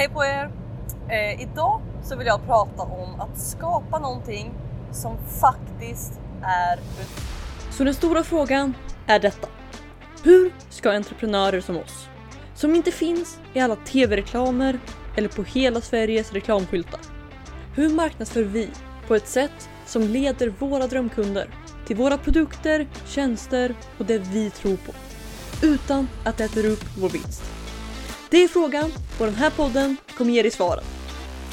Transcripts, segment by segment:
Hej på er! Eh, idag så vill jag prata om att skapa någonting som faktiskt är unikt. Så den stora frågan är detta. Hur ska entreprenörer som oss, som inte finns i alla tv-reklamer eller på hela Sveriges reklamskyltar. Hur marknadsför vi på ett sätt som leder våra drömkunder till våra produkter, tjänster och det vi tror på. Utan att det äter upp vår vinst. Det är frågan och den här podden kommer ge dig svaren.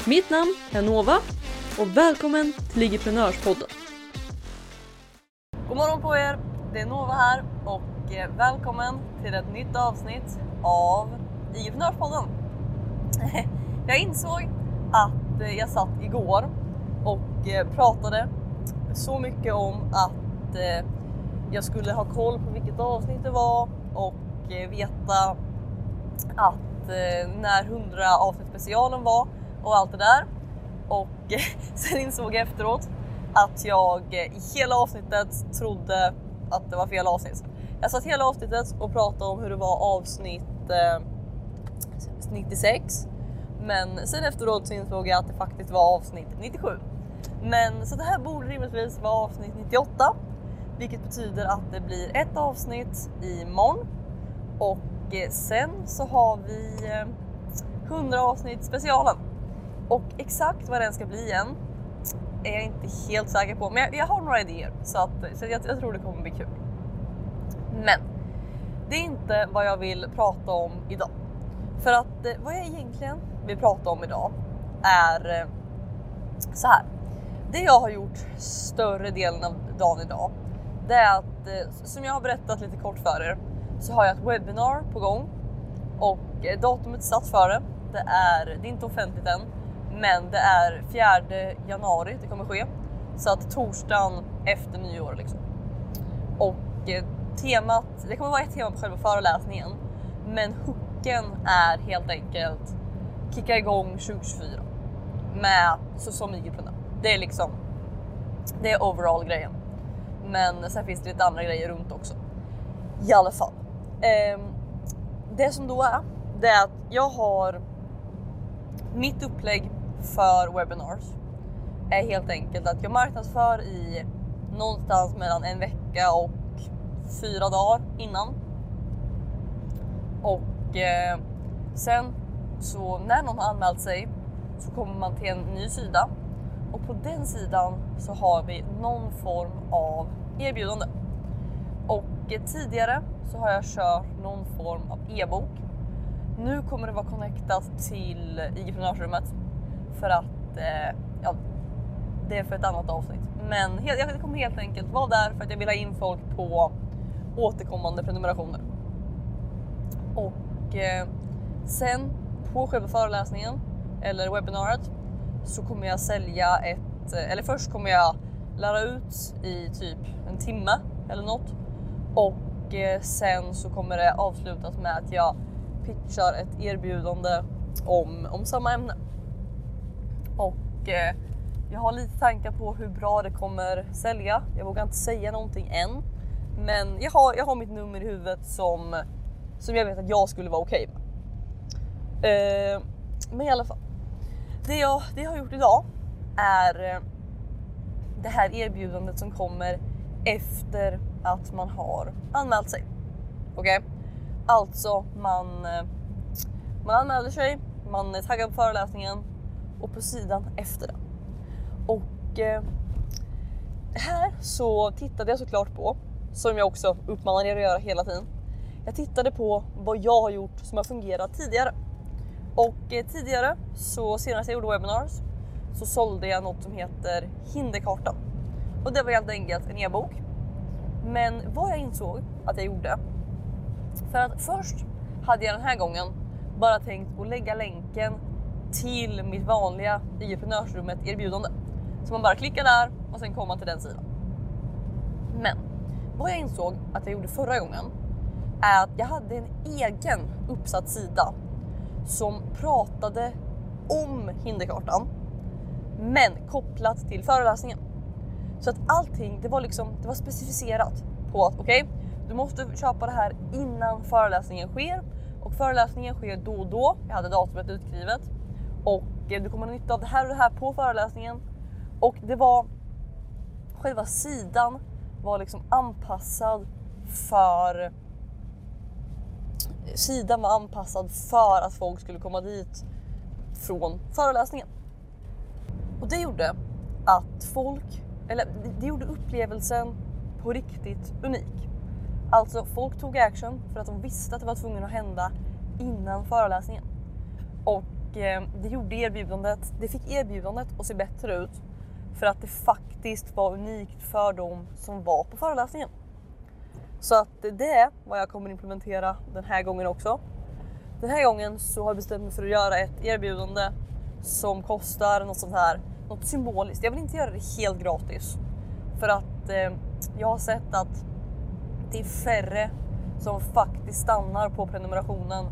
Mitt namn är Nova och välkommen till Ligiprenörspodden. God morgon på er! Det är Nova här och eh, välkommen till ett nytt avsnitt av Ligiprenörspodden. Jag insåg att eh, jag satt igår och eh, pratade så mycket om att jag skulle ha koll på vilket avsnitt det var och veta att Eh, när 100 avsnitt specialen var och allt det där. Och sen insåg jag efteråt att jag i hela avsnittet trodde att det var fel avsnitt. Jag satt hela avsnittet och pratade om hur det var avsnitt eh, 96. Men sen efteråt så insåg jag att det faktiskt var avsnitt 97. Men så det här borde rimligtvis vara avsnitt 98. Vilket betyder att det blir ett avsnitt imorgon. Och sen så har vi eh, 100 avsnitt specialen. Och exakt vad den ska bli än är jag inte helt säker på. Men jag, jag har några idéer så, att, så jag, jag tror det kommer bli kul. Men det är inte vad jag vill prata om idag. För att eh, vad jag egentligen vill prata om idag är eh, så här. Det jag har gjort större delen av dagen idag, det är att som jag har berättat lite kort för er så har jag ett webbinar på gång och eh, datumet är satt för det. Det är, det är inte offentligt än, men det är 4 januari det kommer ske. Så att torsdagen efter nyår liksom. Och eh, temat, det kommer vara ett tema på själva föreläsningen, men hooken är helt enkelt kicka igång 2024 med så som IG-prenör. Det är liksom, det är overall grejen. Men sen finns det lite andra grejer runt också. I alla fall. Eh, det som då är, det är att jag har mitt upplägg för webinars är helt enkelt att jag marknadsför i någonstans mellan en vecka och fyra dagar innan. Och eh, sen så när någon har anmält sig så kommer man till en ny sida och på den sidan så har vi någon form av erbjudande. Och tidigare så har jag kört någon form av e-bok. Nu kommer det vara connectat till IG-prenörsrummet för att eh, ja, det är för ett annat avsnitt. Men jag kommer helt enkelt vara där för att jag vill ha in folk på återkommande prenumerationer. Och eh, sen på själva föreläsningen eller webbinariet så kommer jag sälja ett, eller först kommer jag lära ut i typ en timme eller något och eh, sen så kommer det avslutas med att jag pitchar ett erbjudande om, om samma ämne. Och eh, jag har lite tankar på hur bra det kommer sälja. Jag vågar inte säga någonting än, men jag har, jag har mitt nummer i huvudet som, som jag vet att jag skulle vara okej okay med. Eh, men i alla fall, det jag, det jag har gjort idag är eh, det här erbjudandet som kommer efter att man har anmält sig. Okej? Okay? Alltså man, eh, man anmäler sig, man är taggad på föreläsningen och på sidan efter den. Och eh, här så tittade jag såklart på, som jag också uppmanar er att göra hela tiden. Jag tittade på vad jag har gjort som har fungerat tidigare. Och eh, tidigare, så senast jag gjorde webinars, så sålde jag något som heter Hinderkartan. Och det var helt enkelt en e-bok. Men vad jag insåg att jag gjorde, för att först hade jag den här gången bara tänkt att lägga länken till mitt vanliga entreprenörsrummet erbjudande. Så man bara klickar där och sen kommer man till den sidan. Men vad jag insåg att jag gjorde förra gången är att jag hade en egen uppsatt sida som pratade om hinderkartan men kopplat till föreläsningen. Så att allting, det var liksom, det var specificerat på att okej, okay, du måste köpa det här innan föreläsningen sker och föreläsningen sker då och då. Jag hade datumet utskrivet och eh, du kommer ha nytta av det här och det här på föreläsningen. Och det var själva sidan var liksom anpassad för sidan var anpassad för att folk skulle komma dit från föreläsningen. Och det gjorde att folk, eller det gjorde upplevelsen på riktigt unik. Alltså folk tog action för att de visste att det var tvungen att hända innan föreläsningen. Och eh, det gjorde erbjudandet, det fick erbjudandet att se bättre ut för att det faktiskt var unikt för dem som var på föreläsningen. Så att det är vad jag kommer implementera den här gången också. Den här gången så har jag bestämt mig för att göra ett erbjudande som kostar något sånt här, något symboliskt. Jag vill inte göra det helt gratis för att eh, jag har sett att det är färre som faktiskt stannar på prenumerationen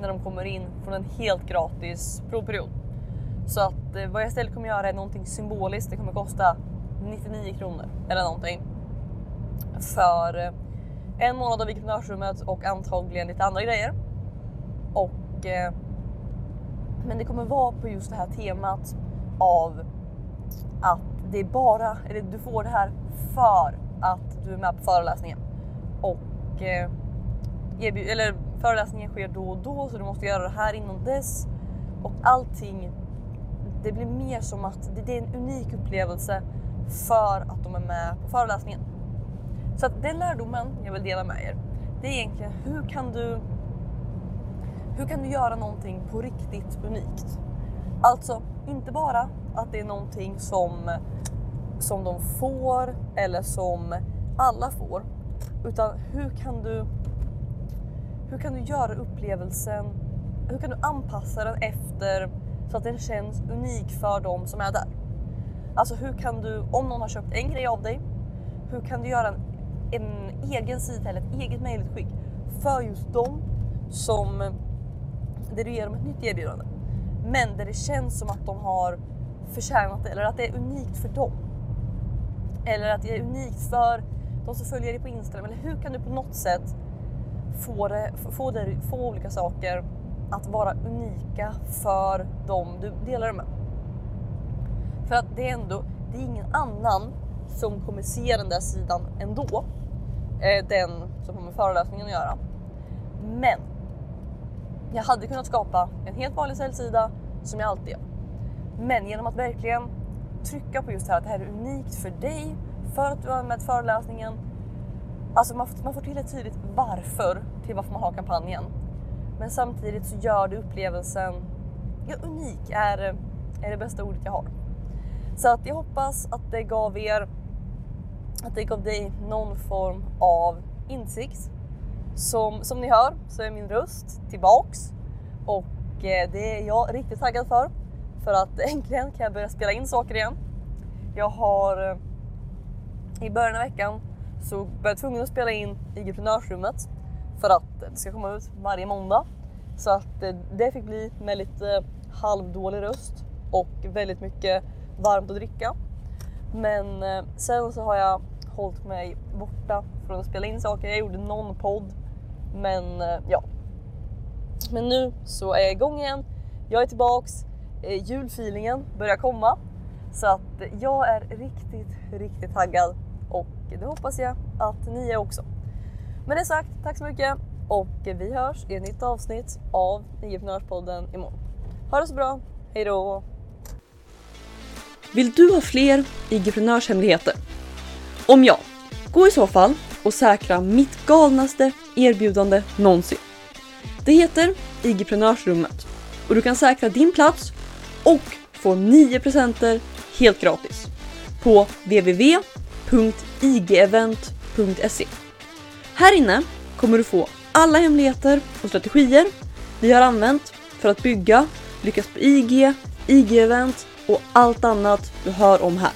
när de kommer in från en helt gratis provperiod. Så att eh, vad jag istället kommer göra är någonting symboliskt. Det kommer kosta 99 kronor eller någonting för eh, en månad av entreprenörsrummet och antagligen lite andra grejer. Och, eh, men det kommer vara på just det här temat av att det är bara, eller du får det här för att du är med på föreläsningen. Och eh, eller föreläsningen sker då och då så du måste göra det här innan dess. Och allting, det blir mer som att det, det är en unik upplevelse för att de är med på föreläsningen. Så att den lärdomen jag vill dela med er, det är egentligen hur kan du hur kan du göra någonting på riktigt unikt? Alltså inte bara att det är någonting som, som de får eller som alla får, utan hur kan du hur kan du göra upplevelsen, hur kan du anpassa den efter så att den känns unik för dem som är där? Alltså hur kan du, om någon har köpt en grej av dig, hur kan du göra en en egen sida eller ett eget mejlutskick för just dem som där du ger dem ett nytt erbjudande. Men där det känns som att de har förtjänat det eller att det är unikt för dem. Eller att det är unikt för de som följer dig på Instagram. Eller hur kan du på något sätt få, det, få, det, få olika saker att vara unika för dem du delar det med. För att det är ändå, det är ingen annan som kommer se den där sidan ändå. Eh, den som har med föreläsningen att göra. Men jag hade kunnat skapa en helt vanlig säljsida som jag alltid gör. Men genom att verkligen trycka på just det här att det här är unikt för dig, för att du har med föreläsningen. Alltså man, man får till ett tydligt varför till varför man har kampanjen. Men samtidigt så gör det upplevelsen, ja unik är, är det bästa ordet jag har. Så att jag hoppas att det gav er att det gav dig någon form av insikt. Som, som ni hör så är min röst tillbaks och eh, det är jag riktigt taggad för. För att äntligen kan jag börja spela in saker igen. Jag har eh, i början av veckan så var jag tvungen att spela in i entreprenörsrummet för att det ska komma ut varje måndag. Så att eh, det fick bli med lite eh, halvdålig röst och väldigt mycket varmt att dricka. Men sen så har jag hållit mig borta från att spela in saker. Jag gjorde någon podd, men ja. Men nu så är jag igång igen. Jag är tillbaks. Eh, julfeelingen börjar komma så att jag är riktigt, riktigt taggad och det hoppas jag att ni är också. Med det sagt, tack så mycket och vi hörs i ett nytt avsnitt av Niopenörspodden imorgon. Ha det så bra, hejdå! Vill du ha fler IG-prenörshemligheter? Om ja, gå i så fall och säkra mitt galnaste erbjudande någonsin. Det heter IG-prenörsrummet och du kan säkra din plats och få 9 presenter helt gratis på www.igevent.se. Här inne kommer du få alla hemligheter och strategier vi har använt för att bygga, lyckas på IG, IG-event och allt annat du hör om här.